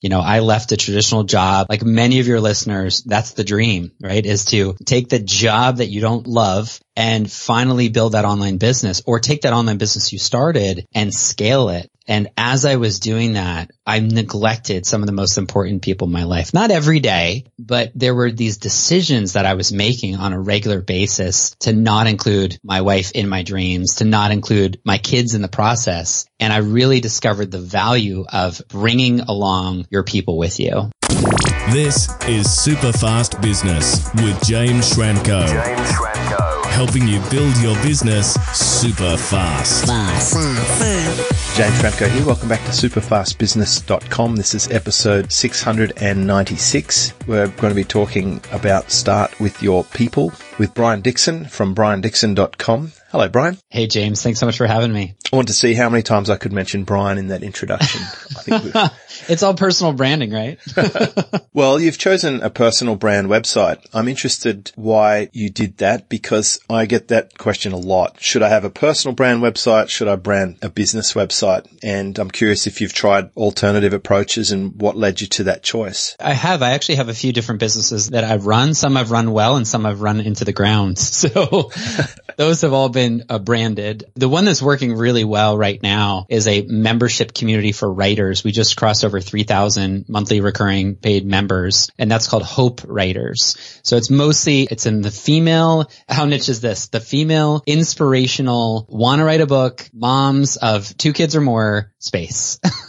You know, I left a traditional job. Like many of your listeners, that's the dream, right? Is to take the job that you don't love and finally build that online business or take that online business you started and scale it. And as I was doing that, I neglected some of the most important people in my life. Not every day, but there were these decisions that I was making on a regular basis to not include my wife in my dreams, to not include my kids in the process. And I really discovered the value of bringing along your people with you. This is Super Fast Business with James Schramko. James Schramko helping you build your business super fast. Fast, fast, James Schramko here. Welcome back to superfastbusiness.com. This is episode 696. We're going to be talking about start with your people with Brian Dixon from briandixon.com. Hello, Brian. Hey, James. Thanks so much for having me. I want to see how many times I could mention Brian in that introduction. I think it's all personal branding, right? well, you've chosen a personal brand website. I'm interested why you did that because I get that question a lot. Should I have a personal brand website? Should I brand a business website? And I'm curious if you've tried alternative approaches and what led you to that choice. I have. I actually have a few different businesses that I've run. Some I've run well and some I've run into the ground. So those have all been uh, branded. The one that's working really well right now is a membership community for writers. We just crossed over 3,000 monthly recurring paid members and that's called Hope Writers. So it's mostly, it's in the female, how niche is this? The female inspirational, want to write a book, moms of two kids or more space.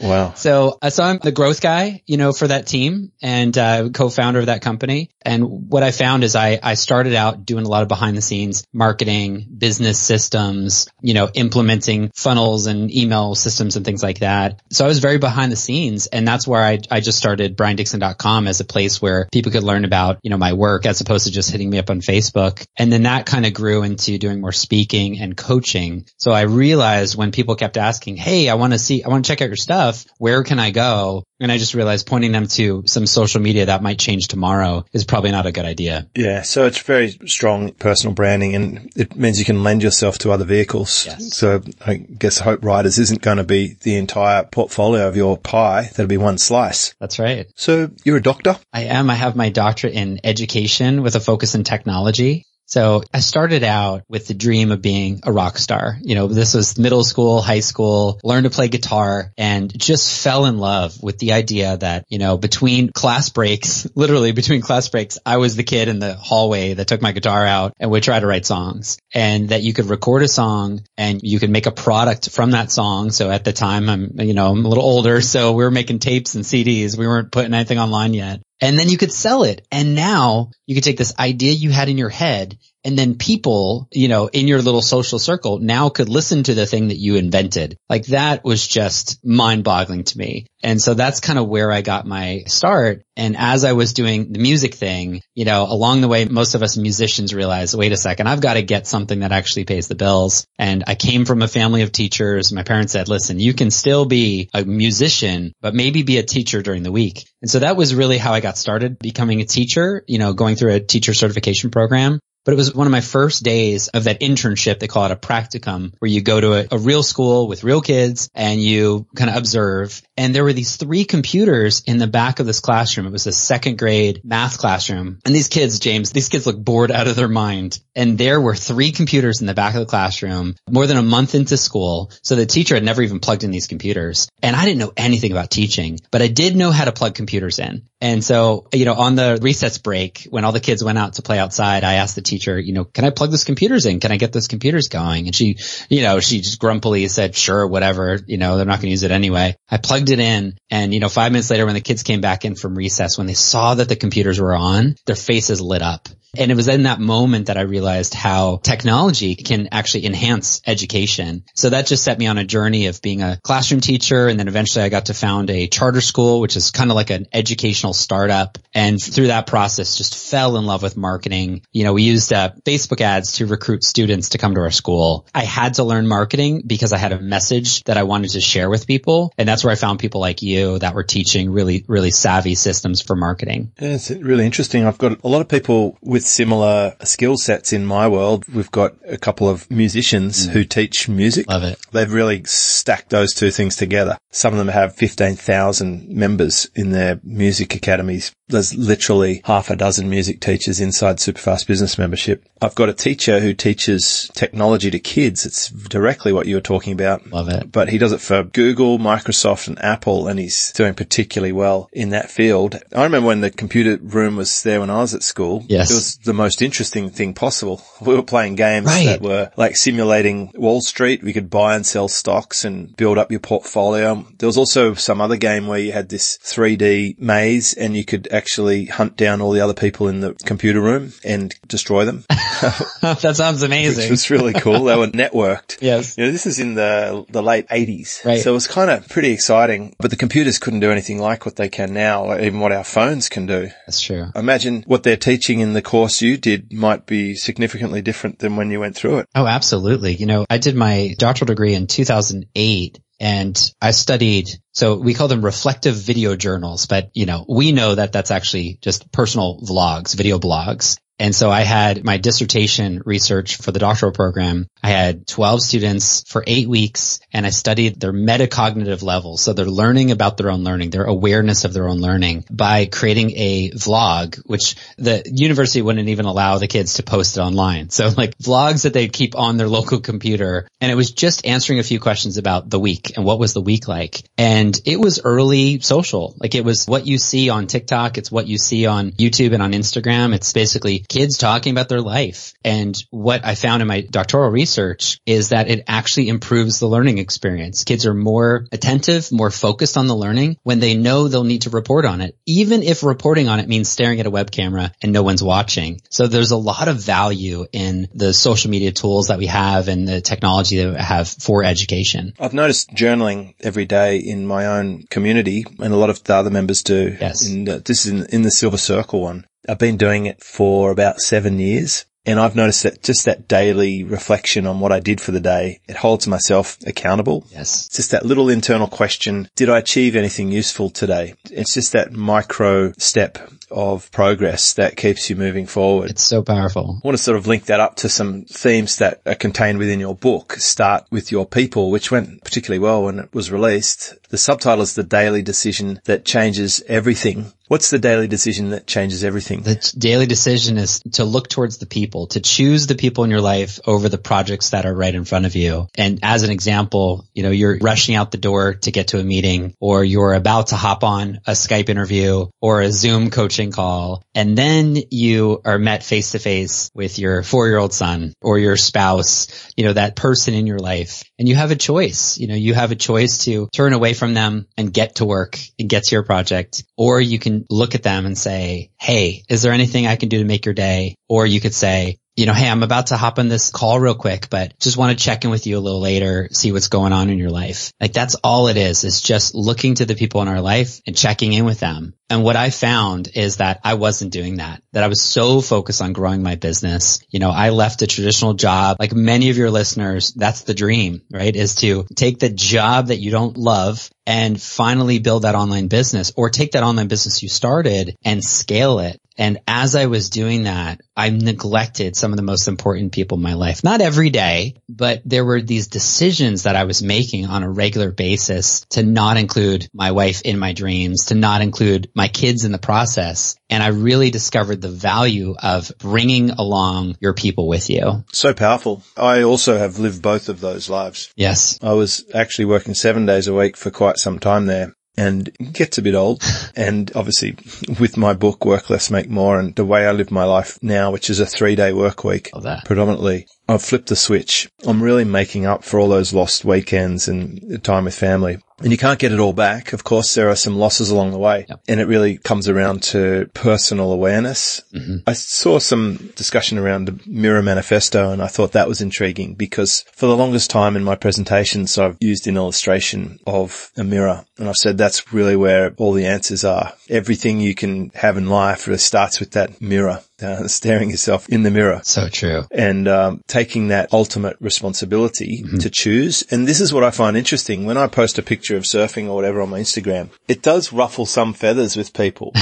wow. So, uh, so I'm the growth guy, you know, for that team and, uh, co-founder of that company. And what I found is I, I started out doing a lot of behind the scenes marketing, business systems, you know, implementing funnels and email systems and things like that. So I was very behind the scenes and that's where I, I just started briandixon.com as a place where people could learn about, you know, my work as opposed to just hitting me up on Facebook. And then that kind of grew into doing more speaking and coaching. So I realized when people kept asking, Hey, I want to see, I want to check out your stuff. Where can I go? And I just realized pointing them to some social media that might change tomorrow is probably not a good idea. Yeah. So it's very strong personal branding and it means you can lend yourself to other vehicles. Yes. So I guess Hope Writers isn't going to be the entire portfolio of your pie. That'll be one slice. That's right. So you're a doctor? I am. I have my doctorate in education with a focus in technology. So I started out with the dream of being a rock star. You know, this was middle school, high school, learned to play guitar and just fell in love with the idea that, you know, between class breaks, literally between class breaks, I was the kid in the hallway that took my guitar out and would try to write songs and that you could record a song and you could make a product from that song. So at the time I'm, you know, I'm a little older. So we were making tapes and CDs. We weren't putting anything online yet and then you could sell it. And now you could take this idea you had in your head and then people, you know, in your little social circle now could listen to the thing that you invented. Like that was just mind boggling to me. And so that's kind of where I got my start. And as I was doing the music thing, you know, along the way, most of us musicians realized, wait a second, I've got to get something that actually pays the bills. And I came from a family of teachers. My parents said, listen, you can still be a musician, but maybe be a teacher during the week. And so that was really how I got started becoming a teacher, you know, going through a teacher certification program. But it was one of my first days of that internship. They call it a practicum where you go to a, a real school with real kids and you kind of observe. And there were these three computers in the back of this classroom. It was a second grade math classroom. And these kids, James, these kids look bored out of their mind. And there were three computers in the back of the classroom more than a month into school. So the teacher had never even plugged in these computers. And I didn't know anything about teaching, but I did know how to plug computers in. And so, you know, on the recess break, when all the kids went out to play outside, I asked the teacher, you know, can I plug those computers in? Can I get those computers going? And she, you know, she just grumpily said, sure, whatever, you know, they're not going to use it anyway. I plugged it in and, you know, five minutes later when the kids came back in from recess, when they saw that the computers were on, their faces lit up. And it was in that moment that I realized how technology can actually enhance education. So that just set me on a journey of being a classroom teacher. And then eventually I got to found a charter school, which is kind of like an educational startup. And through that process, just fell in love with marketing. You know, we used uh, Facebook ads to recruit students to come to our school. I had to learn marketing because I had a message that I wanted to share with people. And that's where I found people like you that were teaching really, really savvy systems for marketing. It's really interesting. I've got a lot of people with with similar skill sets in my world, we've got a couple of musicians mm. who teach music. Love it. They've really stacked those two things together. Some of them have 15,000 members in their music academies. There's literally half a dozen music teachers inside Superfast Business membership. I've got a teacher who teaches technology to kids. It's directly what you were talking about. Love it. But he does it for Google, Microsoft and Apple and he's doing particularly well in that field. I remember when the computer room was there when I was at school. Yes. It was the most interesting thing possible. We were playing games Right. that were like simulating Wall Street. We could buy and sell stocks and build up your portfolio. There was also some other game where you had this 3D maze and you could actually hunt down all the other people in the computer room and destroy them, that sounds which amazing. was really cool. They were networked. Yes. You know, this is in the the late eighties, Right. so it was kind of pretty exciting. But the computers couldn't do anything like what they can now, like even what our phones can do. That's true. Imagine what they're teaching in the course you did might be significantly different than when you went through it. Oh, absolutely. You know, I did my doctoral degree in 2008 and I studied, so we call them reflective video journals, but you know, we know that that's actually just personal vlogs, video blogs. And so I had my dissertation research for the doctoral program. I had 12 students for eight weeks and I studied their metacognitive levels. So they're learning about their own learning, their awareness of their own learning by creating a vlog, which the university wouldn't even allow the kids to post it online. So like vlogs that they'd keep on their local computer. And it was just answering a few questions about the week and what was the week like. And it was early social. Like it was what you see on TikTok. It's what you see on YouTube and on Instagram. It's basically kids talking about their life. And what I found in my doctoral research is that it actually improves the learning experience. Kids are more attentive, more focused on the learning when they know they'll need to report on it, even if reporting on it means staring at a web camera and no one's watching. So there's a lot of value in the social media tools that we have and the technology that we have for education. I've noticed journaling every day in my own community, and a lot of the other members do. Yes. In the, uh, this is in, in the Silver Circle one. I've been doing it for about seven years. And I've noticed that just that daily reflection on what I did for the day, it holds myself accountable. Yes. It's just that little internal question. Did I achieve anything useful today? It's just that micro step of progress that keeps you moving forward. It's so powerful. I want to sort of link that up to some themes that are contained within your book. Start with your people, which went particularly well when it was released. The subtitle is the daily decision that changes everything. What's the daily decision that changes everything? The daily decision is to look towards the people, to choose the people in your life over the projects that are right in front of you. And as an example, you know, you're rushing out the door to get to a meeting or you're about to hop on a Skype interview or a Zoom coaching call. And then you are met face to face with your four year old son or your spouse, you know, that person in your life. And you have a choice, you know, you have a choice to turn away from them and get to work and get to your project. Or you can look at them and say, Hey, is there anything I can do to make your day? Or you could say, you know, hey, I'm about to hop on this call real quick, but just want to check in with you a little later, see what's going on in your life. Like that's all it is. It's just looking to the people in our life and checking in with them. And what I found is that I wasn't doing that, that I was so focused on growing my business. You know, I left a traditional job. Like many of your listeners, that's the dream, right? Is to take the job that you don't love and finally build that online business or take that online business you started and scale it. And as I was doing that, I neglected some of the most important people in my life. Not every day, but there were these decisions that I was making on a regular basis to not include my wife in my dreams, to not include my kids in the process. And I really discovered the value of bringing along your people with you. So powerful. I also have lived both of those lives. Yes. I was actually working seven days a week for quite some time there and gets a bit old. and obviously with my book, Work Less, Make More and the way I live my life now, which is a three day work week predominantly, I've flipped the switch. I'm really making up for all those lost weekends and time with family. And you can't get it all back. Of course, there are some losses along the way Yep. and it really comes around to personal awareness. Mm-hmm. I saw some discussion around the mirror manifesto and I thought that was intriguing because for the longest time in my presentations, I've used an illustration of a mirror and I've said that's really where all the answers are. Everything you can have in life really starts with that mirror. Uh, staring yourself in the mirror. So true. And um, taking that ultimate responsibility mm-hmm. to choose. And this is what I find interesting. When I post a picture of surfing or whatever on my Instagram, it does ruffle some feathers with people.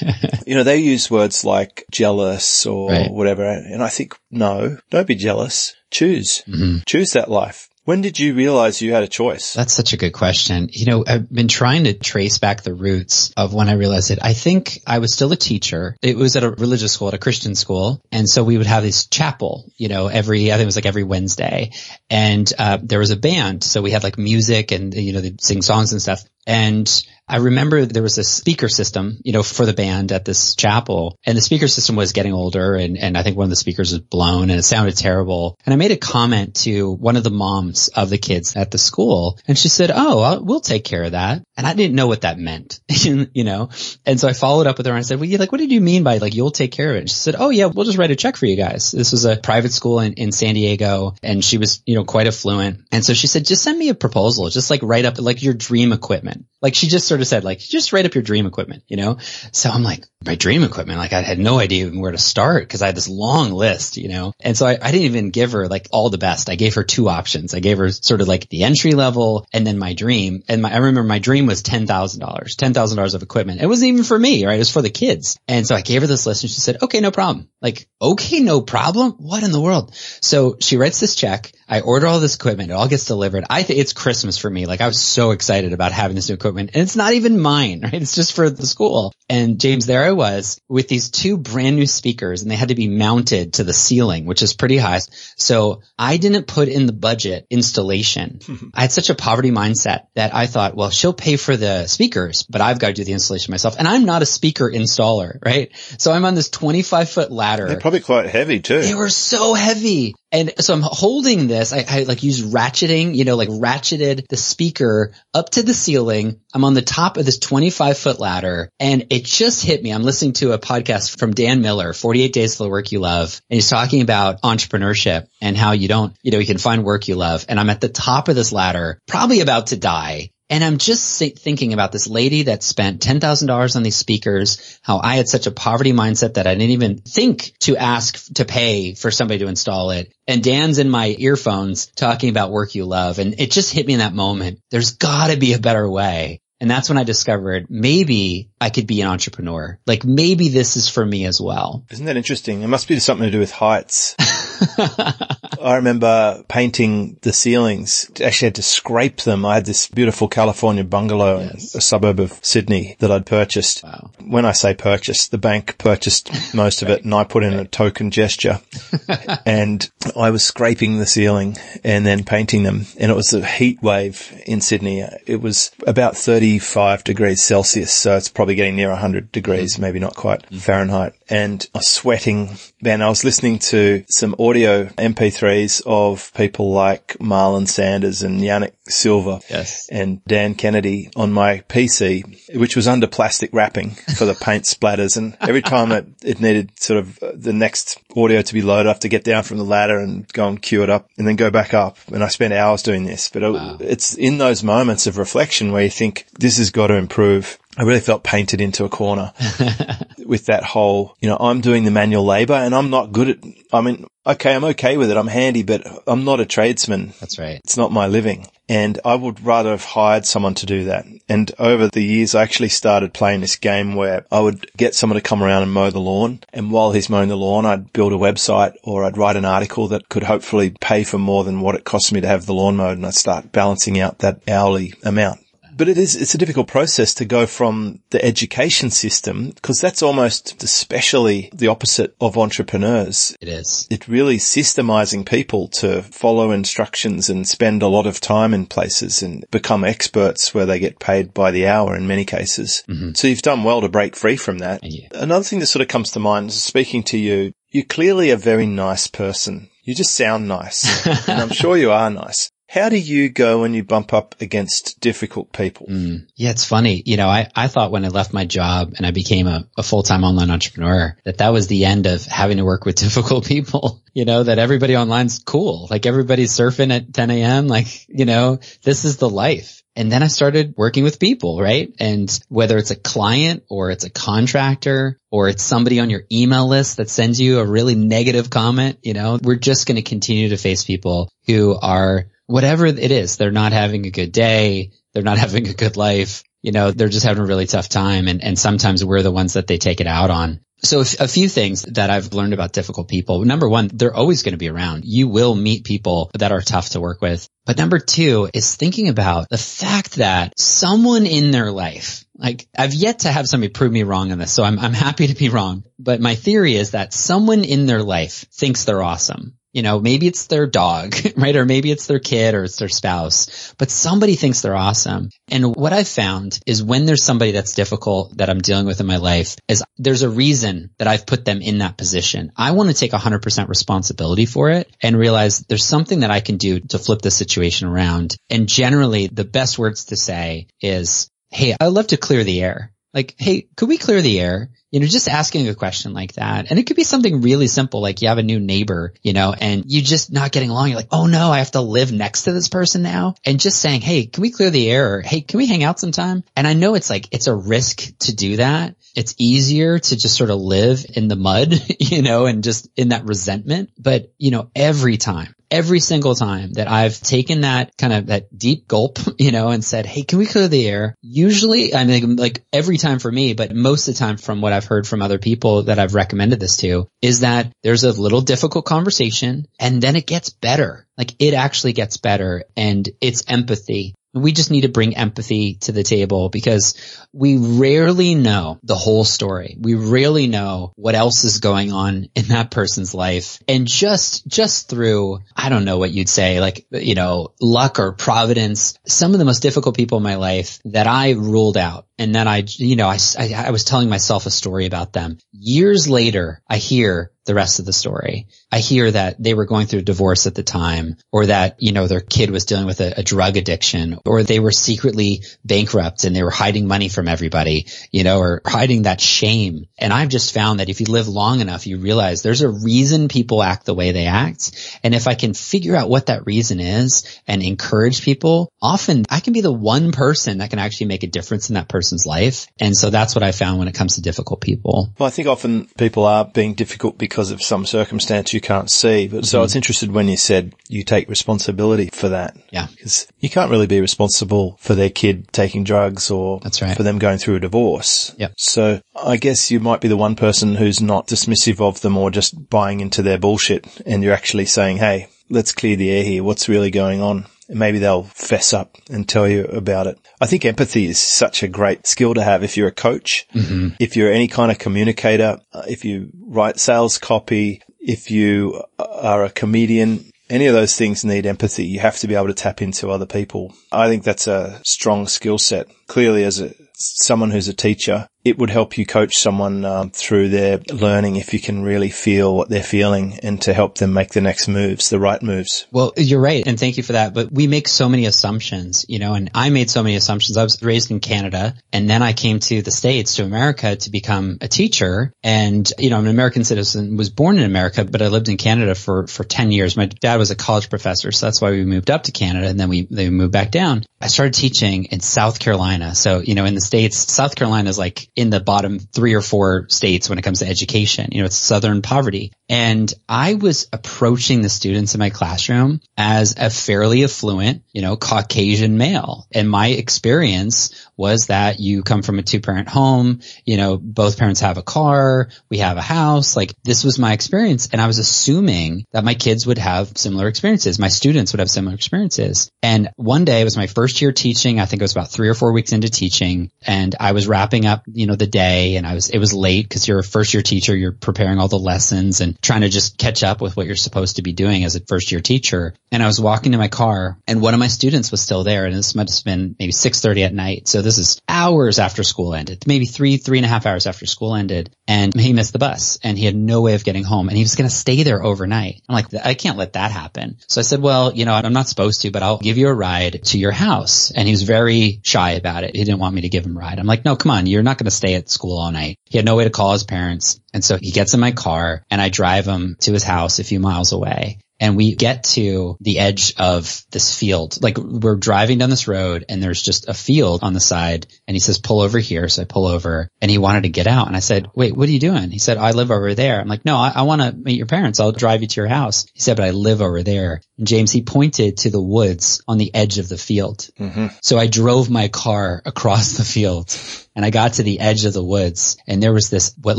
you know, they use words like jealous or right. whatever. And I think, no, don't be jealous. Choose. Mm-hmm. Choose that life. When did you realize you had a choice? That's such a good question. You know, I've been trying to trace back the roots of when I realized it. I think I was still a teacher. It was at a religious school, at a Christian school. And so we would have this chapel, you know, every, I think it was like every Wednesday. And, uh, there was a band. So we had like music and, you know, they'd sing songs and stuff. And I remember there was a speaker system, you know, for the band at this chapel and the speaker system was getting older and, and I think one of the speakers was blown and it sounded terrible. And I made a comment to one of the moms of the kids at the school and she said, Oh, I'll, we'll take care of that. And I didn't know what that meant, you know? And so I followed up with her and I said, well, like, what did you mean by like, you'll take care of it? And she said, Oh yeah, we'll just write a check for you guys. This was a private school in, in San Diego and she was, you know, quite affluent. And so she said, just send me a proposal, just like write up like your dream equipment. Like she just sort of said, like, just write up your dream equipment, you know? So I'm like, my dream equipment, like I had no idea where to start because I had this long list, you know? And so I, I, didn't even give her like all the best. I gave her two options. I gave her sort of like the entry level and then my dream. And my, I remember my dream was $10,000, $10,000 of equipment. It wasn't even for me, right? It was for the kids. And so I gave her this list and she said, okay, no problem. Like, okay, no problem. What in the world? So she writes this check. I order all this equipment. It all gets delivered. I think it's Christmas for me. Like I was so excited about having this new equipment and it's not even mine, right? It's just for the school. And James, there I was with these two brand new speakers and they had to be mounted to the ceiling, which is pretty high. So I didn't put in the budget installation. I had such a poverty mindset that I thought, well, she'll pay for the speakers, but I've got to do the installation myself. And I'm not a speaker installer, right? So I'm on this 25 foot ladder. They're probably quite heavy too. They were so heavy. And so I'm holding this. I, I, like use ratcheting, you know, like ratcheted the speaker up to the ceiling. I'm on the top of this 25 foot ladder and it just hit me. I'm listening to a podcast from Dan Miller, 48 days to the work you love. And he's talking about entrepreneurship and how you don't, you know, you can find work you love. And I'm at the top of this ladder, probably about to die. And I'm just thinking about this lady that spent $10,000 on these speakers, how I had such a poverty mindset that I didn't even think to ask to pay for somebody to install it. And Dan's in my earphones talking about work you love. And it just hit me in that moment. There's gotta be a better way. And that's when I discovered maybe I could be an entrepreneur. Like maybe this is for me as well. Isn't that interesting? It must be something to do with heights. I remember painting the ceilings. Actually had to scrape them. I had this beautiful California bungalow yes. in a suburb of Sydney that I'd purchased. Wow. When I say purchased, the bank purchased most of it and I put in a token gesture and I was scraping the ceiling and then painting them. And it was a heat wave in Sydney. It was about 35 degrees Celsius. So it's probably getting near 100 degrees, mm. maybe not quite mm. Fahrenheit. And I was sweating. Man, I was listening to some audio MP3s of people like Marlon Sanders and Yanik Silver yes. and Dan Kennedy on my PC, which was under plastic wrapping for the paint splatters. And every time it, it needed sort of uh, the next audio to be loaded, I have to get down from the ladder and go and cue it up and then go back up. And I spent hours doing this, but wow. it, it's in those moments of reflection where you think this has got to improve. I really felt painted into a corner with that whole, you know, I'm doing the manual labor and I'm not good at, I mean, okay, I'm okay with it. I'm handy, but I'm not a tradesman. That's right. It's not my living. And I would rather have hired someone to do that. And over the years, I actually started playing this game where I would get someone to come around and mow the lawn. And while he's mowing the lawn, I'd build a website or I'd write an article that could hopefully pay for more than what it costs me to have the lawn mowed. And I'd start balancing out that hourly amount. But it is, it's a difficult process to go from the education system because that's almost especially the opposite of entrepreneurs. It is. It really systemizing people to follow instructions and spend a lot of time in places and become experts where they get paid by the hour in many cases. Mm-hmm. So you've done well to break free from that. Another thing that sort of comes to mind is speaking to you, you're clearly a very nice person. You just sound nice. and I'm sure you are nice. How do you go when you bump up against difficult people? Mm. Yeah, it's funny. You know, I, I thought when I left my job and I became a, a full-time online entrepreneur that that was the end of having to work with difficult people. You know, that everybody online's cool. Like everybody's surfing at 10 a.m. Like, you know, this is the life. And then I started working with people, right? And whether it's a client or it's a contractor or it's somebody on your email list that sends you a really negative comment, you know, we're just going to continue to face people who are whatever it is. They're not having a good day. They're not having a good life. You know, they're just having a really tough time. And, and sometimes we're the ones that they take it out on. So a few things that I've learned about difficult people. Number one, they're always going to be around. You will meet people that are tough to work with. But number two is thinking about the fact that someone in their life, like I've yet to have somebody prove me wrong on this. So I'm, I'm happy to be wrong. But my theory is that someone in their life thinks they're awesome. You know, maybe it's their dog, right? Or maybe it's their kid or it's their spouse, but somebody thinks they're awesome. And what I've found is when there's somebody that's difficult that I'm dealing with in my life is there's a reason that I've put them in that position. I want to take 100% responsibility for it and realize there's something that I can do to flip the situation around. And generally the best words to say is, Hey, I'd love to clear the air. Like, Hey, could we clear the air? you know, just asking a question like that. And it could be something really simple, like you have a new neighbor, you know, and you're just not getting along. You're like, oh no, I have to live next to this person now. And just saying, hey, can we clear the air? Or, hey, can we hang out sometime? And I know it's like, it's a risk to do that. It's easier to just sort of live in the mud, you know, and just in that resentment. But, you know, every time every single time that I've taken that kind of that deep gulp, you know, and said, Hey, can we clear the air? Usually, I mean, like every time for me, but most of the time from what I've heard from other people that I've recommended this to is that there's a little difficult conversation and then it gets better. Like it actually gets better and it's empathy we just need to bring empathy to the table because we rarely know the whole story. We rarely know what else is going on in that person's life. And just, just through, I don't know what you'd say, like, you know, luck or providence, some of the most difficult people in my life that I ruled out and then I, you know, I, I, I was telling myself a story about them. Years later, I hear the rest of the story. I hear that they were going through a divorce at the time or that, you know, their kid was dealing with a, a, drug addiction or they were secretly bankrupt and they were hiding money from everybody, you know, or hiding that shame. And I've just found that if you live long enough, you realize there's a reason people act the way they act. And if I can figure out what that reason is and encourage people, often I can be the one person that can actually make a difference in that person's life. And so that's what I found when it comes to difficult people. Well, I think often people are being difficult because of some circumstance you can't see. But mm-hmm. so I was interested when you said you take responsibility for that. Yeah. Because you can't really be responsible for their kid taking drugs or That's right. for them going through a divorce. Yep. So I guess you might be the one person who's not dismissive of them or just buying into their bullshit and you're actually saying, Hey, let's clear the air here. What's really going on? Maybe they'll fess up and tell you about it. I think empathy is such a great skill to have if you're a coach, mm-hmm. if you're any kind of communicator, uh, if you write sales copy, if you are a comedian, any of those things need empathy. You have to be able to tap into other people. I think that's a strong skill set. Clearly as a, someone who's a teacher, it would help you coach someone um, through their learning if you can really feel what they're feeling and to help them make the next moves, the right moves. Well, you're right. And thank you for that. But we make so many assumptions, you know, and I made so many assumptions. I was raised in Canada and then I came to the States, to America to become a teacher. And, you know, I'm an American citizen, was born in America, but I lived in Canada for, for 10 years. My dad was a college professor. So that's why we moved up to Canada and then we, they moved back down. I started teaching in South Carolina. So, you know, in the States, South Carolina is like in the bottom three or four states when it comes to education. You know, it's southern poverty. And I was approaching the students in my classroom as a fairly affluent, you know, Caucasian male. And my experience was that you come from a two parent home, you know, both parents have a car, we have a house. Like this was my experience. And I was assuming that my kids would have similar experiences. My students would have similar experiences. And one day it was my first year teaching. I think it was about three or four weeks into teaching and I was wrapping up, you know, the day and I was, it was late because you're a first year teacher. You're preparing all the lessons and trying to just catch up with what you're supposed to be doing as a first year teacher. And I was walking to my car and one of my students was still there and this must have been maybe 6.30 at night. So this is hours after school ended, maybe three, three and a half hours after school ended. And he missed the bus and he had no way of getting home and he was going to stay there overnight. I'm like, I can't let that happen. So I said, well, you know, I'm not supposed to, but I'll give you a ride to your house. And he was very shy about it. He didn't want me to give him a ride. I'm like, no, come on. You're not going to stay at school all night. He had no way to call his parents. And so he gets in my car and I drive him to his house a few miles away. And we get to the edge of this field. Like we're driving down this road and there's just a field on the side and he says, pull over here. So I pull over and he wanted to get out. And I said, wait, what are you doing? He said, I live over there. I'm like, no, I, I want to meet your parents. I'll drive you to your house. He said, but I live over there. And James, he pointed to the woods on the edge of the field. Mm-hmm. So I drove my car across the field and I got to the edge of the woods and there was this, what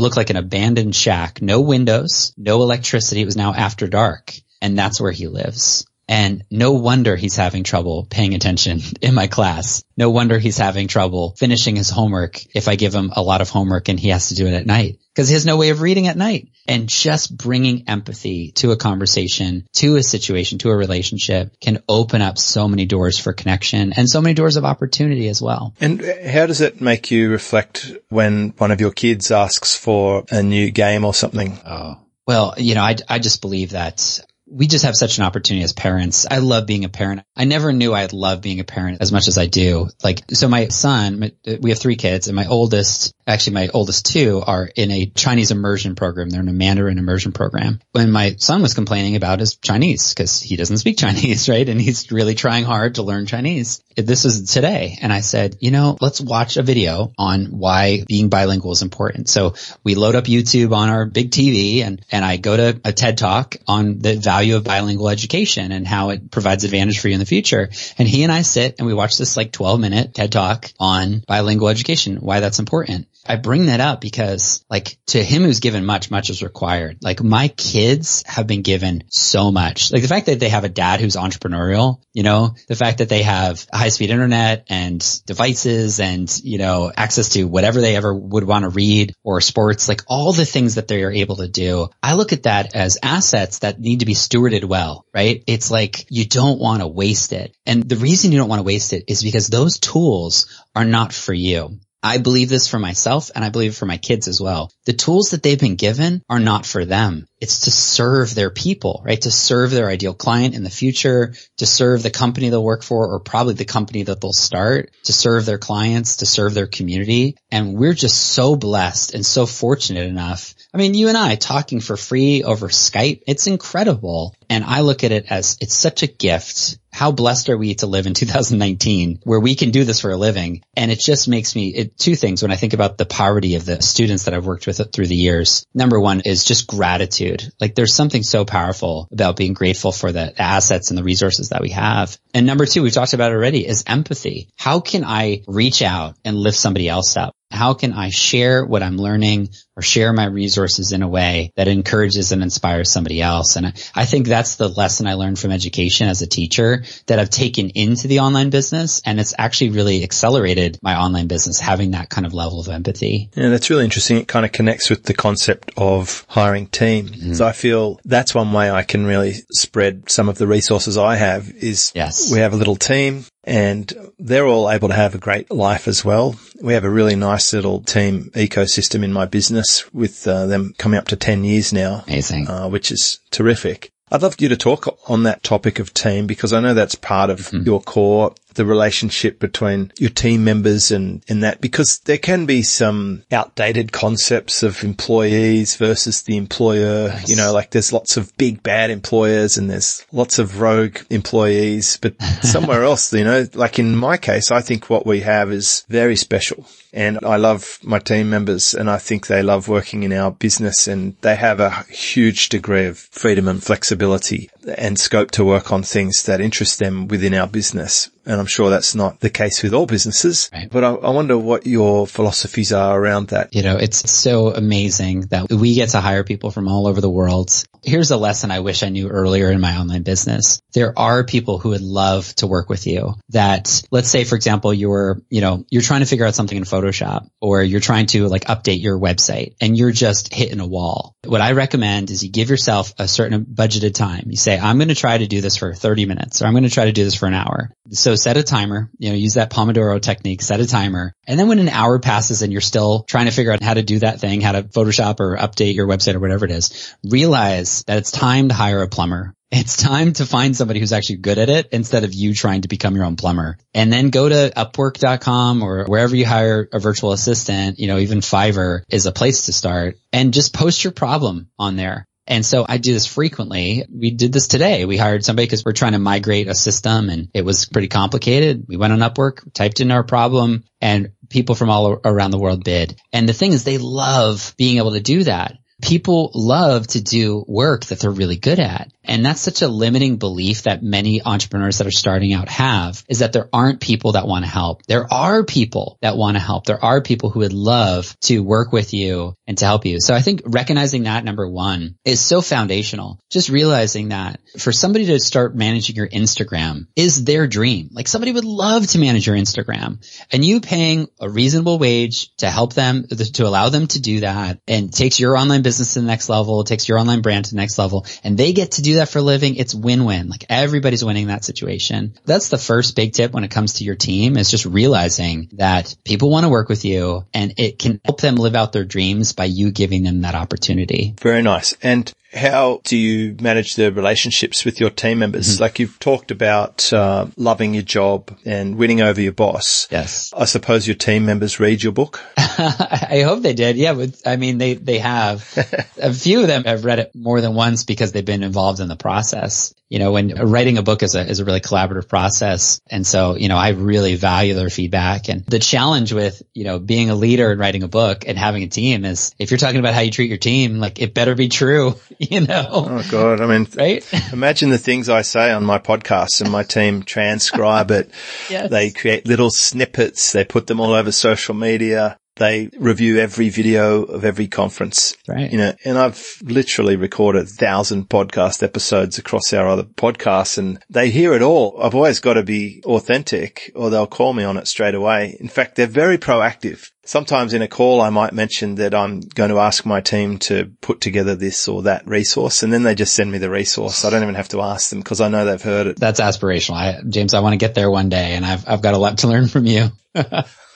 looked like an abandoned shack, no windows, no electricity. It was now after dark and that's where he lives. And no wonder he's having trouble paying attention in my class. No wonder he's having trouble finishing his homework if I give him a lot of homework and he has to do it at night because he has no way of reading at night. And just bringing empathy to a conversation, to a situation, to a relationship can open up so many doors for connection and so many doors of opportunity as well. And how does it make you reflect when one of your kids asks for a new game or something? Oh. Well, you know, I, I just believe that we just have such an opportunity as parents. I love being a parent. I never knew I'd love being a parent as much as I do. Like, so my son, we have three kids and my oldest, actually my oldest two are in a Chinese immersion program. They're in a Mandarin immersion program. When my son was complaining about his Chinese because he doesn't speak Chinese, right? And he's really trying hard to learn Chinese. This is today. And I said, you know, let's watch a video on why being bilingual is important. So we load up YouTube on our big TV and, and I go to a TED talk on the value value of bilingual education and how it provides advantage for you in the future. And he and I sit and we watch this like 12 minute TED talk on bilingual education, why that's important. I bring that up because like to him who's given much, much is required. Like my kids have been given so much. Like the fact that they have a dad who's entrepreneurial, you know, the fact that they have high speed internet and devices and, you know, access to whatever they ever would want to read or sports, like all the things that they are able to do. I look at that as assets that need to be stewarded well, right? It's like you don't want to waste it. And the reason you don't want to waste it is because those tools are not for you. I believe this for myself and I believe it for my kids as well. The tools that they've been given are not for them. It's to serve their people, right? To serve their ideal client in the future, to serve the company they'll work for or probably the company that they'll start, to serve their clients, to serve their community. And we're just so blessed and so fortunate enough. I mean, you and I talking for free over Skype, it's incredible. And I look at it as it's such a gift how blessed are we to live in 2019 where we can do this for a living? And it just makes me it, two things when I think about the poverty of the students that I've worked with through the years. Number one is just gratitude. Like there's something so powerful about being grateful for the assets and the resources that we have. And number two, we've talked about already is empathy. How can I reach out and lift somebody else up? How can I share what I'm learning or share my resources in a way that encourages and inspires somebody else? And I, I, think that's the lesson I learned from education as a teacher that I've taken into the online business. And it's actually really accelerated my online business, having that kind of level of empathy. Yeah, that's really interesting. It kind of connects with the concept of hiring team. Mm-hmm. So I feel that's one way I can really spread some of the resources I have is yes. we have a little team and they're all able to have a great life as well. We have a really nice little team ecosystem in my business with uh, them coming up to 10 years now. Amazing. Uh, which is terrific. I'd love you to talk on that topic of team because I know that's part of mm. your core the relationship between your team members and, and that because there can be some outdated concepts of employees versus the employer. Nice. You know, like there's lots of big bad employers and there's lots of rogue employees, but somewhere else, you know, like in my case, I think what we have is very special and I love my team members and I think they love working in our business and they have a huge degree of freedom and flexibility and scope to work on things that interest them within our business. And I'm sure that's not the case with all businesses, right. but I, I, wonder what your philosophies are around that. You know, it's so amazing that we get to hire people from all over the world. Here's a lesson I wish I knew earlier in my online business. There are people who would love to work with you that let's say, for example, you're, you know, you're trying to figure out something in Photoshop or you're trying to like update your website and you're just hitting a wall. What I recommend is you give yourself a certain budgeted time. You say, I'm going to try to do this for 30 minutes or I'm going to try to do this for an hour. So set a timer, you know, use that Pomodoro technique, set a timer. And then when an hour passes and you're still trying to figure out how to do that thing, how to Photoshop or update your website or whatever it is, realize that it's time to hire a plumber. It's time to find somebody who's actually good at it instead of you trying to become your own plumber. And then go to upwork.com or wherever you hire a virtual assistant, you know, even Fiverr is a place to start and just post your problem on there And so I do this frequently. We did this today. We hired somebody because we're trying to migrate a system and it was pretty complicated. We went on Upwork, typed in our problem and people from all around the world bid. And the thing is they love being able to do that people love to do work that they're really good at. And that's such a limiting belief that many entrepreneurs that are starting out have is that there aren't people that want to help. There are people that want to help. There are people who would love to work with you and to help you. So I think recognizing that number one is so foundational. Just realizing that for somebody to start managing your Instagram is their dream. Like somebody would love to manage your Instagram and you paying a reasonable wage to help them, to allow them to do that and takes your online business to the next level, takes your online brand to the next level and they get to do that for a living, it's win-win. Like everybody's winning that situation. That's the first big tip when it comes to your team is just realizing that people want to work with you and it can help them live out their dreams by you giving them that opportunity. Very nice. And how do you manage the relationships with your team members? Mm-hmm. Like you've talked about uh, loving your job and winning over your boss. Yes. I suppose your team members read your book. I hope they did. Yeah, but I mean, they they have. a few of them have read it more than once because they've been involved in the process you know, when writing a book is a, is a really collaborative process. And so, you know, I really value their feedback. And the challenge with, you know, being a leader and writing a book and having a team is if you're talking about how you treat your team, like it better be true, you know? Oh God. I mean, right? imagine the things I say on my podcast and my team transcribe it. yes. They create little snippets. They put them all over social media. They review every video of every conference. Right. You know, and I've literally recorded a thousand podcast episodes across our other podcasts and they hear it all. I've always got to be authentic or they'll call me on it straight away. In fact, they're very proactive. Sometimes in a call, I might mention that I'm going to ask my team to put together this or that resource. And then they just send me the resource. I don't even have to ask them because I know they've heard it. That's aspirational. I, James, I want to get there one day and I've, I've got a lot to learn from you.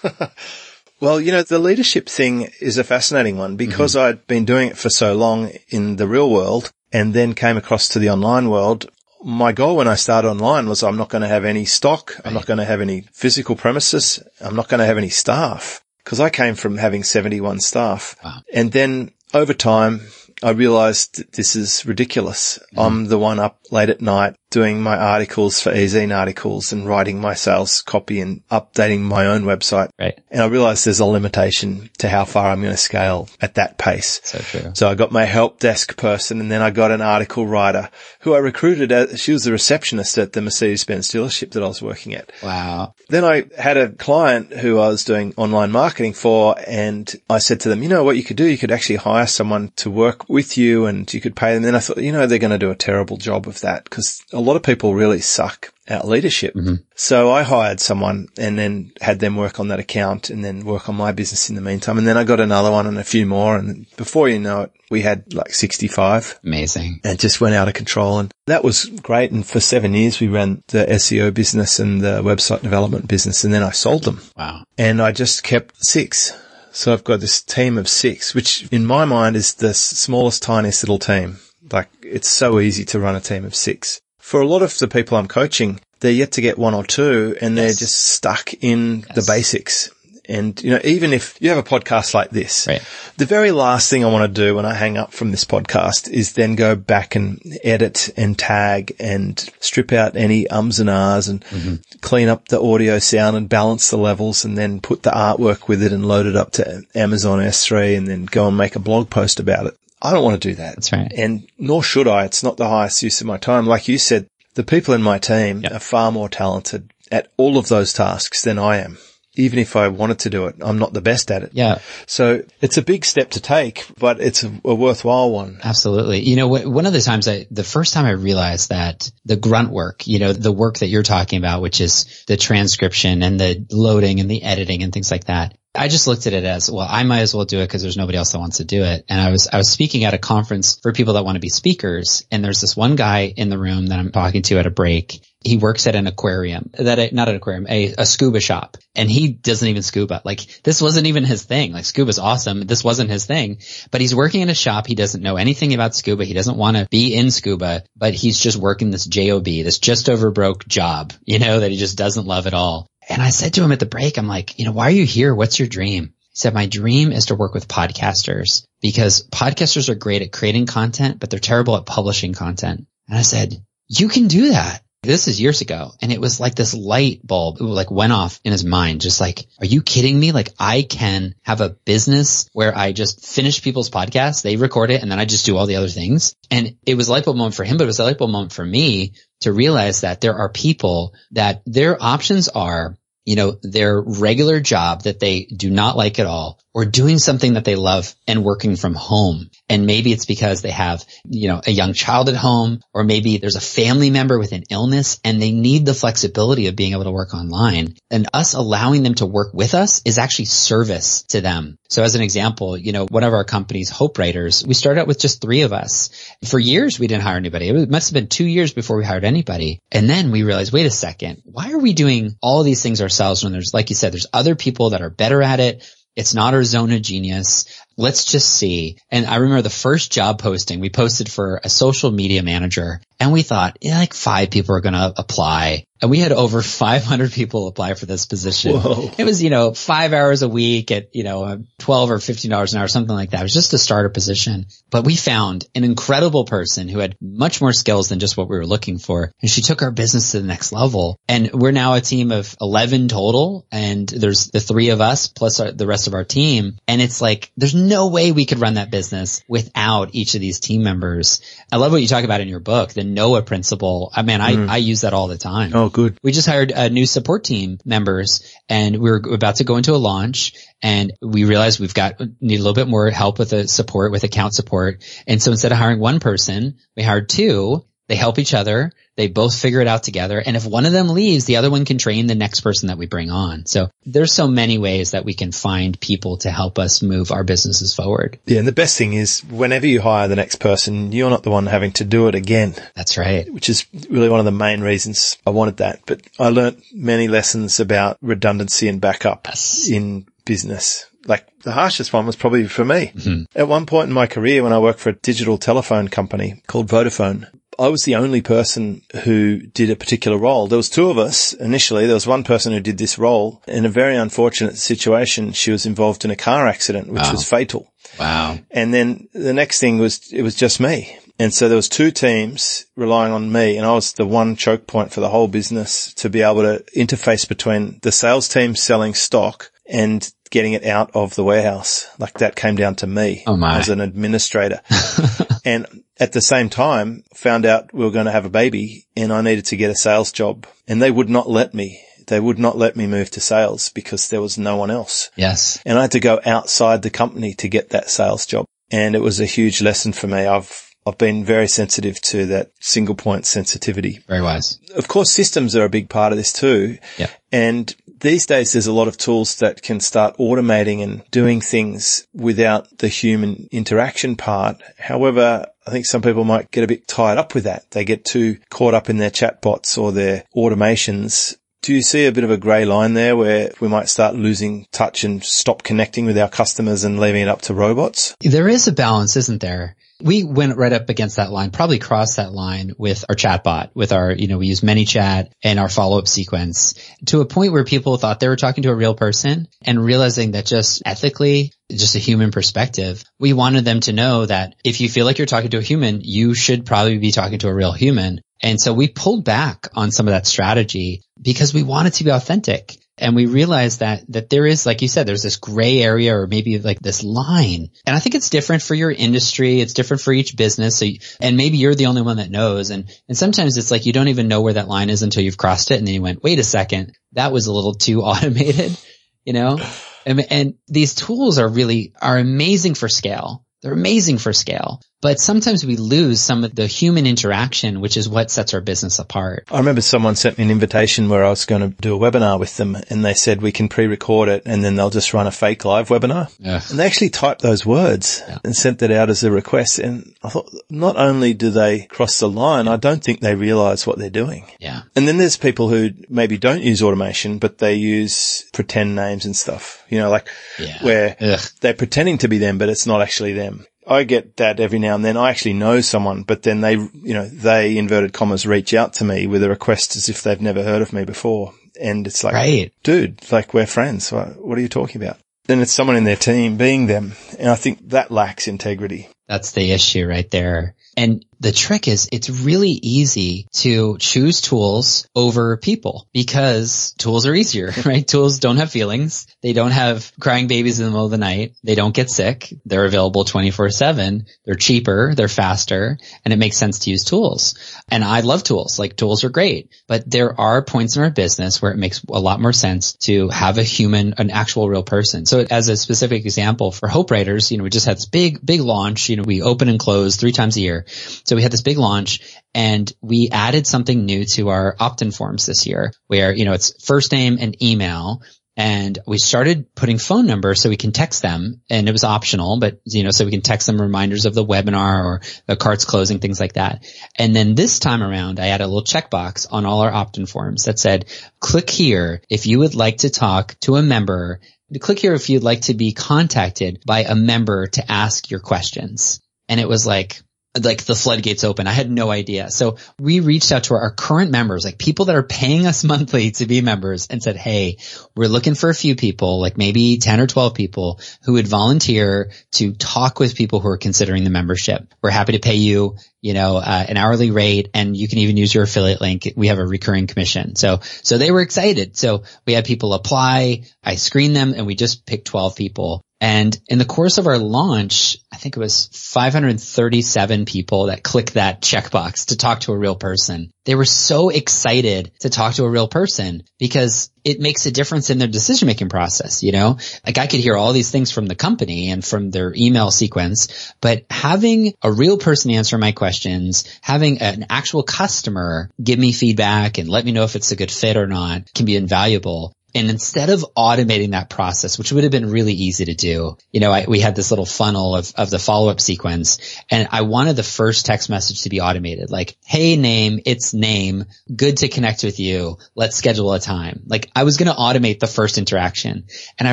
Well, you know, the leadership thing is a fascinating one because mm-hmm. I'd been doing it for so long in the real world and then came across to the online world. My goal when I started online was I'm not going to have any stock. Right. I'm not going to have any physical premises. I'm not going to have any staff because I came from having 71 staff. Wow. And then over time, I realized this is ridiculous. Mm-hmm. I'm the one up late at night doing my articles for eZine articles and writing my sales copy and updating my own website. Right. And I realized there's a limitation to how far I'm going to scale at that pace. So true. So I got my help desk person and then I got an article writer who I recruited. As, she was the receptionist at the Mercedes-Benz dealership that I was working at. Wow. Then I had a client who I was doing online marketing for and I said to them, you know what you could do? You could actually hire someone to work with you and you could pay them. And then I thought, you know, they're going to do a terrible job of that because a lot of people really suck at leadership. Mm-hmm. So I hired someone and then had them work on that account and then work on my business in the meantime. And then I got another one and a few more. And before you know it, we had like 65. Amazing. And just went out of control. And that was great. And for seven years, we ran the SEO business and the website development business. And then I sold them. Wow. And I just kept six. So I've got this team of six, which in my mind is the smallest, tiniest little team. Like it's so easy to run a team of six for a lot of the people I'm coaching, they're yet to get one or two and they're just stuck in yes. the basics. And, you know, even if you have a podcast like this, right. the very last thing I want to do when I hang up from this podcast is then go back and edit and tag and strip out any ums and ahs and mm-hmm. clean up the audio sound and balance the levels and then put the artwork with it and load it up to Amazon S3 and then go and make a blog post about it. I don't want to do that. That's right. And nor should I. It's not the highest use of my time. Like you said, the people in my team yep. are far more talented at all of those tasks than I am. Even if I wanted to do it, I'm not the best at it. Yeah. So it's a big step to take, but it's a, a worthwhile one. Absolutely. You know, one of the times I, the first time I realized that the grunt work, you know, the work that you're talking about, which is the transcription and the loading and the editing and things like that, I just looked at it as, well, I might as well do it because there's nobody else that wants to do it. And I was, I was speaking at a conference for people that want to be speakers. And there's this one guy in the room that I'm talking to at a break. He works at an aquarium, that not an aquarium, a, a scuba shop. And he doesn't even scuba. Like this wasn't even his thing. Like scuba's awesome. This wasn't his thing, but he's working in a shop. He doesn't know anything about scuba. He doesn't want to be in scuba, but he's just working this job, this just over broke job, you know, that he just doesn't love at all. And I said to him at the break, I'm like, you know, why are you here? What's your dream? He said, my dream is to work with podcasters because podcasters are great at creating content, but they're terrible at publishing content. And I said, you can do that. This is years ago. And it was like this light bulb like went off in his mind. Just like, are you kidding me? Like I can have a business where I just finish people's podcasts. They record it and then I just do all the other things. And it was a light bulb moment for him, but it was a light bulb moment for me to realize that there are people that their options are you know, their regular job that they do not like at all or doing something that they love and working from home. And maybe it's because they have, you know, a young child at home, or maybe there's a family member with an illness and they need the flexibility of being able to work online. And us allowing them to work with us is actually service to them. So as an example, you know, one of our companies, Hope Writers, we started out with just three of us. For years, we didn't hire anybody. It must have been two years before we hired anybody. And then we realized, wait a second, why are we doing all these things ourselves when there's, like you said, there's other people that are better at it it's not our zone of genius. Let's just see. And I remember the first job posting we posted for a social media manager and we thought yeah, like five people are going to apply. And we had over 500 people apply for this position. Whoa. It was, you know, five hours a week at, you know, 12 or $15 an hour, something like that. It was just a starter position. But we found an incredible person who had much more skills than just what we were looking for. And she took our business to the next level. And we're now a team of 11 total. And there's the three of us plus our, the rest of our team. And it's like, there's no way we could run that business without each of these team members. I love what you talk about in your book, the Noah principle. I mean, I, mm. I use that all the time. Oh, good. We just hired a new support team members and we were about to go into a launch and we realized we've got, need a little bit more help with the support, with account support. And so instead of hiring one person, we hired two. They help each other. They both figure it out together. And if one of them leaves, the other one can train the next person that we bring on. So there's so many ways that we can find people to help us move our businesses forward. Yeah. And the best thing is whenever you hire the next person, you're not the one having to do it again. That's right. Which is really one of the main reasons I wanted that. But I learned many lessons about redundancy and backup yes. in business like the harshest one was probably for me. Mm-hmm. At one point in my career when I worked for a digital telephone company called Vodafone, I was the only person who did a particular role. There was two of us initially. There was one person who did this role. In a very unfortunate situation, she was involved in a car accident, which wow. was fatal. Wow. And then the next thing was, it was just me. And so there was two teams relying on me and I was the one choke point for the whole business to be able to interface between the sales team selling stock and getting it out of the warehouse. Like that came down to me oh as an administrator. and at the same time found out we were going to have a baby and I needed to get a sales job and they would not let me. They would not let me move to sales because there was no one else. Yes. And I had to go outside the company to get that sales job. And it was a huge lesson for me. I've I've been very sensitive to that single point sensitivity. Very wise. Of course, systems are a big part of this too. Yeah. And these days there's a lot of tools that can start automating and doing things without the human interaction part. However, I think some people might get a bit tied up with that. They get too caught up in their chatbots or their automations do you see a bit of a grey line there where we might start losing touch and stop connecting with our customers and leaving it up to robots? There is a balance, isn't there? We went right up against that line, probably crossed that line with our chatbot, with our, you know, we use ManyChat and our follow-up sequence to a point where people thought they were talking to a real person and realizing that just ethically, just a human perspective, we wanted them to know that if you feel like you're talking to a human, you should probably be talking to a real human. And so we pulled back on some of that strategy because we wanted to be authentic. And we realized that, that there is, like you said, there's this gray area or maybe like this line. And I think it's different for your industry. It's different for each business. So, you, and maybe you're the only one that knows. And, and sometimes it's like you don't even know where that line is until you've crossed it. And then you went, wait a second, that was a little too automated, you know? And, and these tools are really, are amazing for scale. They're amazing for scale, but sometimes we lose some of the human interaction, which is what sets our business apart. I remember someone sent me an invitation where I was going to do a webinar with them and they said we can pre-record it and then they'll just run a fake live webinar. Yeah. And they actually typed those words yeah. and sent that out as a request. And I thought not only do they cross the line, I don't think they realize what they're doing. Yeah. And then there's people who maybe don't use automation, but they use pretend names and stuff, you know, like yeah. where Ugh. they're pretending to be them, but it's not actually them. I get that every now and then. I actually know someone, but then they, you know, they inverted commas reach out to me with a request as if they've never heard of me before. And it's like, right. dude, like we're friends. What, what are you talking about? then it's someone in their team being them. And I think that lacks integrity. That's the issue right there. And the trick is it's really easy to choose tools over people because tools are easier, right? tools don't have feelings. They don't have crying babies in the middle of the night. They don't get sick. They're available 24 seven. They're cheaper. They're faster and it makes sense to use tools. And I love tools. Like tools are great, but there are points in our business where it makes a lot more sense to have a human, an actual real person. So as a specific example for Hope Writers, you know, we just had this big, big launch, you know, we open and close three times a year. So we had this big launch and we added something new to our opt-in forms this year where, you know, it's first name and email. And we started putting phone numbers so we can text them and it was optional, but you know, so we can text them reminders of the webinar or the cart's closing, things like that. And then this time around, I added a little checkbox on all our opt-in forms that said, click here if you would like to talk to a member click here if you'd like to be contacted by a member to ask your questions. And it was like, like the floodgates open. I had no idea. So we reached out to our, current members, like people that are paying us monthly to be members and said, Hey, we're looking for a few people, like maybe 10 or 12 people who would volunteer to talk with people who are considering the membership. We're happy to pay you, you know, uh, an hourly rate and you can even use your affiliate link. We have a recurring commission. So, so they were excited. So we had people apply. I screened them and we just picked 12 people and in the course of our launch, I think it was 537 people that clicked that checkbox to talk to a real person. They were so excited to talk to a real person because it makes a difference in their decision making process, you know? Like I could hear all these things from the company and from their email sequence, but having a real person answer my questions, having an actual customer give me feedback and let me know if it's a good fit or not can be invaluable. And instead of automating that process, which would have been really easy to do, you know, I, we had this little funnel of, of the follow-up sequence and I wanted the first text message to be automated. Like, Hey name, it's name. Good to connect with you. Let's schedule a time. Like I was going to automate the first interaction and I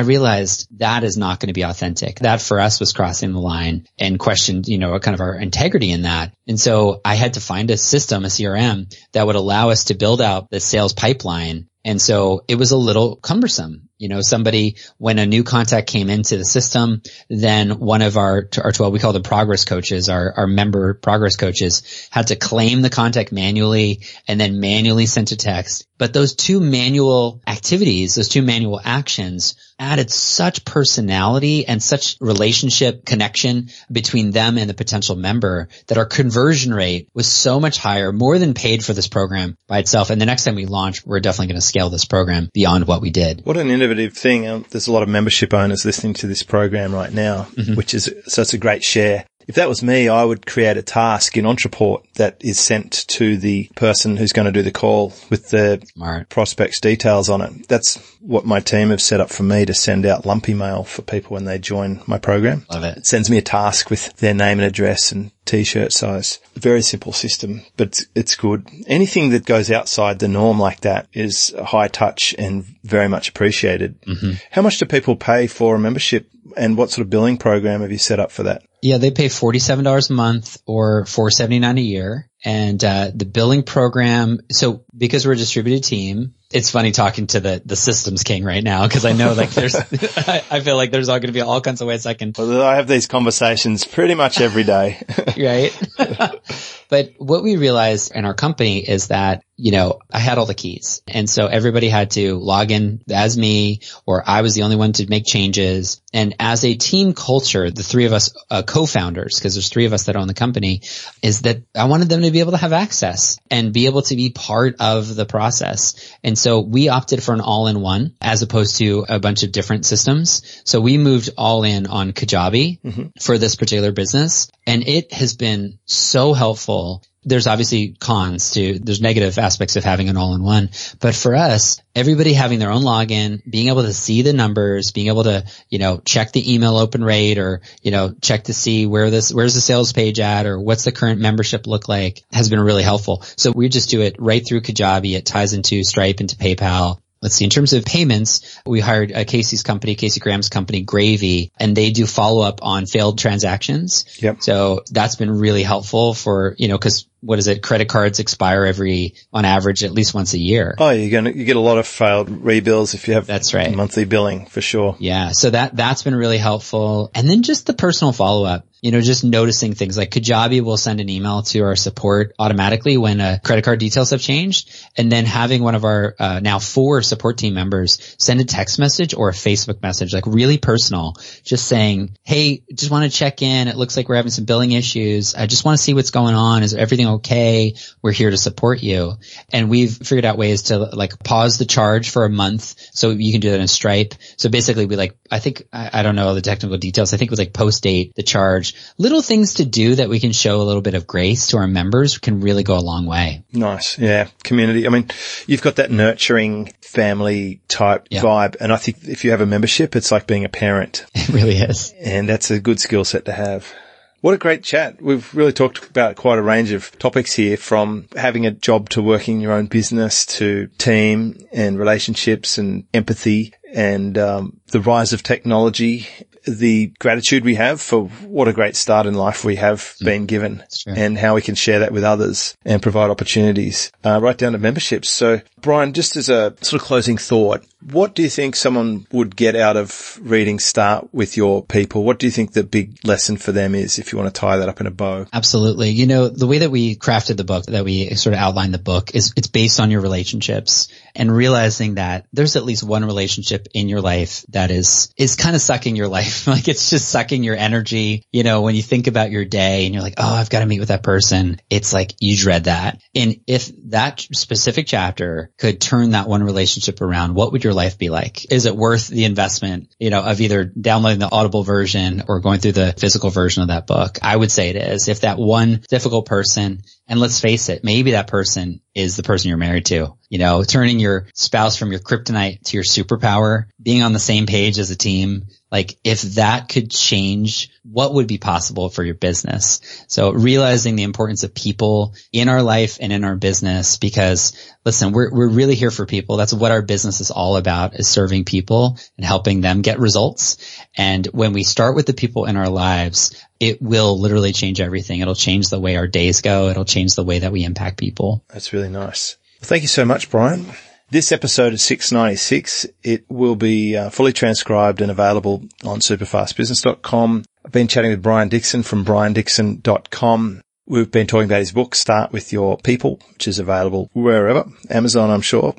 realized that is not going to be authentic. That for us was crossing the line and questioned, you know, kind of our integrity in that. And so I had to find a system, a CRM that would allow us to build out the sales pipeline and so it was a little cumbersome. You know, somebody, when a new contact came into the system, then one of our, our 12, we call them progress coaches, our, our member progress coaches had to claim the contact manually and then manually sent a text. But those two manual activities, those two manual actions added such personality and such relationship connection between them and the potential member that our conversion rate was so much higher, more than paid for this program by itself. And the next time we launch, we're definitely going to scale this program beyond what we did. What an innovative thing. Um, there's a lot of membership owners listening to this program right now, mm-hmm. which is, so it's a great share. If that was me, I would create a task in Entreport that is sent to the person who's going to do the call with the Smart. prospect's details on it. That's what my team have set up for me to send out lumpy mail for people when they join my program. Love it. It sends me a task with their name and address and t-shirt size. Very simple system, but it's good. Anything that goes outside the norm like that is high touch and very much appreciated. Mm-hmm. How much do people pay for a membership and what sort of billing program have you set up for that? Yeah, they pay $47 a month or 479 a year. And, uh, the billing program, so because we're a distributed team, it's funny talking to the, the systems king right now because I know like there's, I, I, feel like there's all going to be all kinds of ways I can. Well, I have these conversations pretty much every day. right. but what we realized in our company is that, you know, I had all the keys. And so everybody had to log in as me or I was the only one to make changes. And as a team culture, the three of us uh, co-founders, because there's three of us that own the company, is that I wanted them to be able to have access and be able to be part of the process. And so we opted for an all-in-one as opposed to a bunch of different systems. So we moved all in on Kajabi mm-hmm. for this particular business and it has been so helpful there's obviously cons to, there's negative aspects of having an all-in-one, but for us, everybody having their own login, being able to see the numbers, being able to, you know, check the email open rate or, you know, check to see where this, where's the sales page at or what's the current membership look like has been really helpful. So we just do it right through Kajabi. It ties into Stripe, into PayPal let's see, in terms of payments, we hired uh, Casey's company, Casey Graham's company, Gravy, and they do follow up on failed transactions. Yep. So that's been really helpful for, you know, cause what is it? Credit cards expire every, on average, at least once a year. Oh, you're going to, you get a lot of failed rebills if you have that's right. monthly billing for sure. Yeah. So that, that's been really helpful. And then just the personal follow up you know, just noticing things like Kajabi will send an email to our support automatically when a credit card details have changed. And then having one of our uh, now four support team members send a text message or a Facebook message, like really personal, just saying, Hey, just want to check in. It looks like we're having some billing issues. I just want to see what's going on. Is everything okay? We're here to support you. And we've figured out ways to like pause the charge for a month. So you can do that in Stripe. So basically we like, I think, I, I don't know all the technical details. I think we like post date the charge little things to do that we can show a little bit of grace to our members can really go a long way. Nice. Yeah. Community. I mean, you've got that nurturing family type yeah. vibe. And I think if you have a membership, it's like being a parent. It really is. And that's a good skill set to have. What a great chat. We've really talked about quite a range of topics here from having a job to working your own business to team and relationships and empathy and um, the rise of technology the gratitude we have for what a great start in life we have mm. been given and how we can share that with others and provide opportunities, uh, right down to memberships. So Brian, just as a sort of closing thought, what do you think someone would get out of reading Start with Your People? What do you think the big lesson for them is if you want to tie that up in a bow? Absolutely. You know, the way that we crafted the book, that we sort of outlined the book is it's based on your relationships and realizing that there's at least one relationship in your life that is, is kind of sucking your life. like it's just sucking your energy. You know, when you think about your day and you're like, Oh, I've got to meet with that person. It's like you dread that. And if that specific chapter could turn that one relationship around, what would your life be like? Is it worth the investment, you know, of either downloading the audible version or going through the physical version of that book? I would say it is. If that one difficult person, and let's face it, maybe that person is the person you're married to, you know, turning your spouse from your kryptonite to your superpower, being on the same page as a team, like if that could change, what would be possible for your business? So realizing the importance of people in our life and in our business because listen, we're, we're really here for people. That's what our business is all about is serving people and helping them get results. And when we start with the people in our lives, it will literally change everything. It'll change the way our days go. It'll change the way that we impact people. That's really nice. Well, thank you so much, Brian. This episode is 696. It will be uh, fully transcribed and available on superfastbusiness.com. I've been chatting with Brian Dixon from briandixon.com. We've been talking about his book, Start With Your People, which is available wherever, Amazon, I'm sure,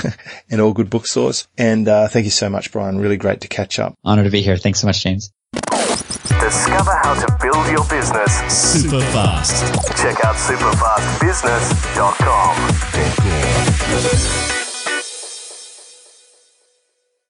and all good bookstores. And uh, thank you so much, Brian. Really great to catch up. Honor to be here. Thanks so much, James. Discover how to build your business super fast. Check out superfastbusiness.com.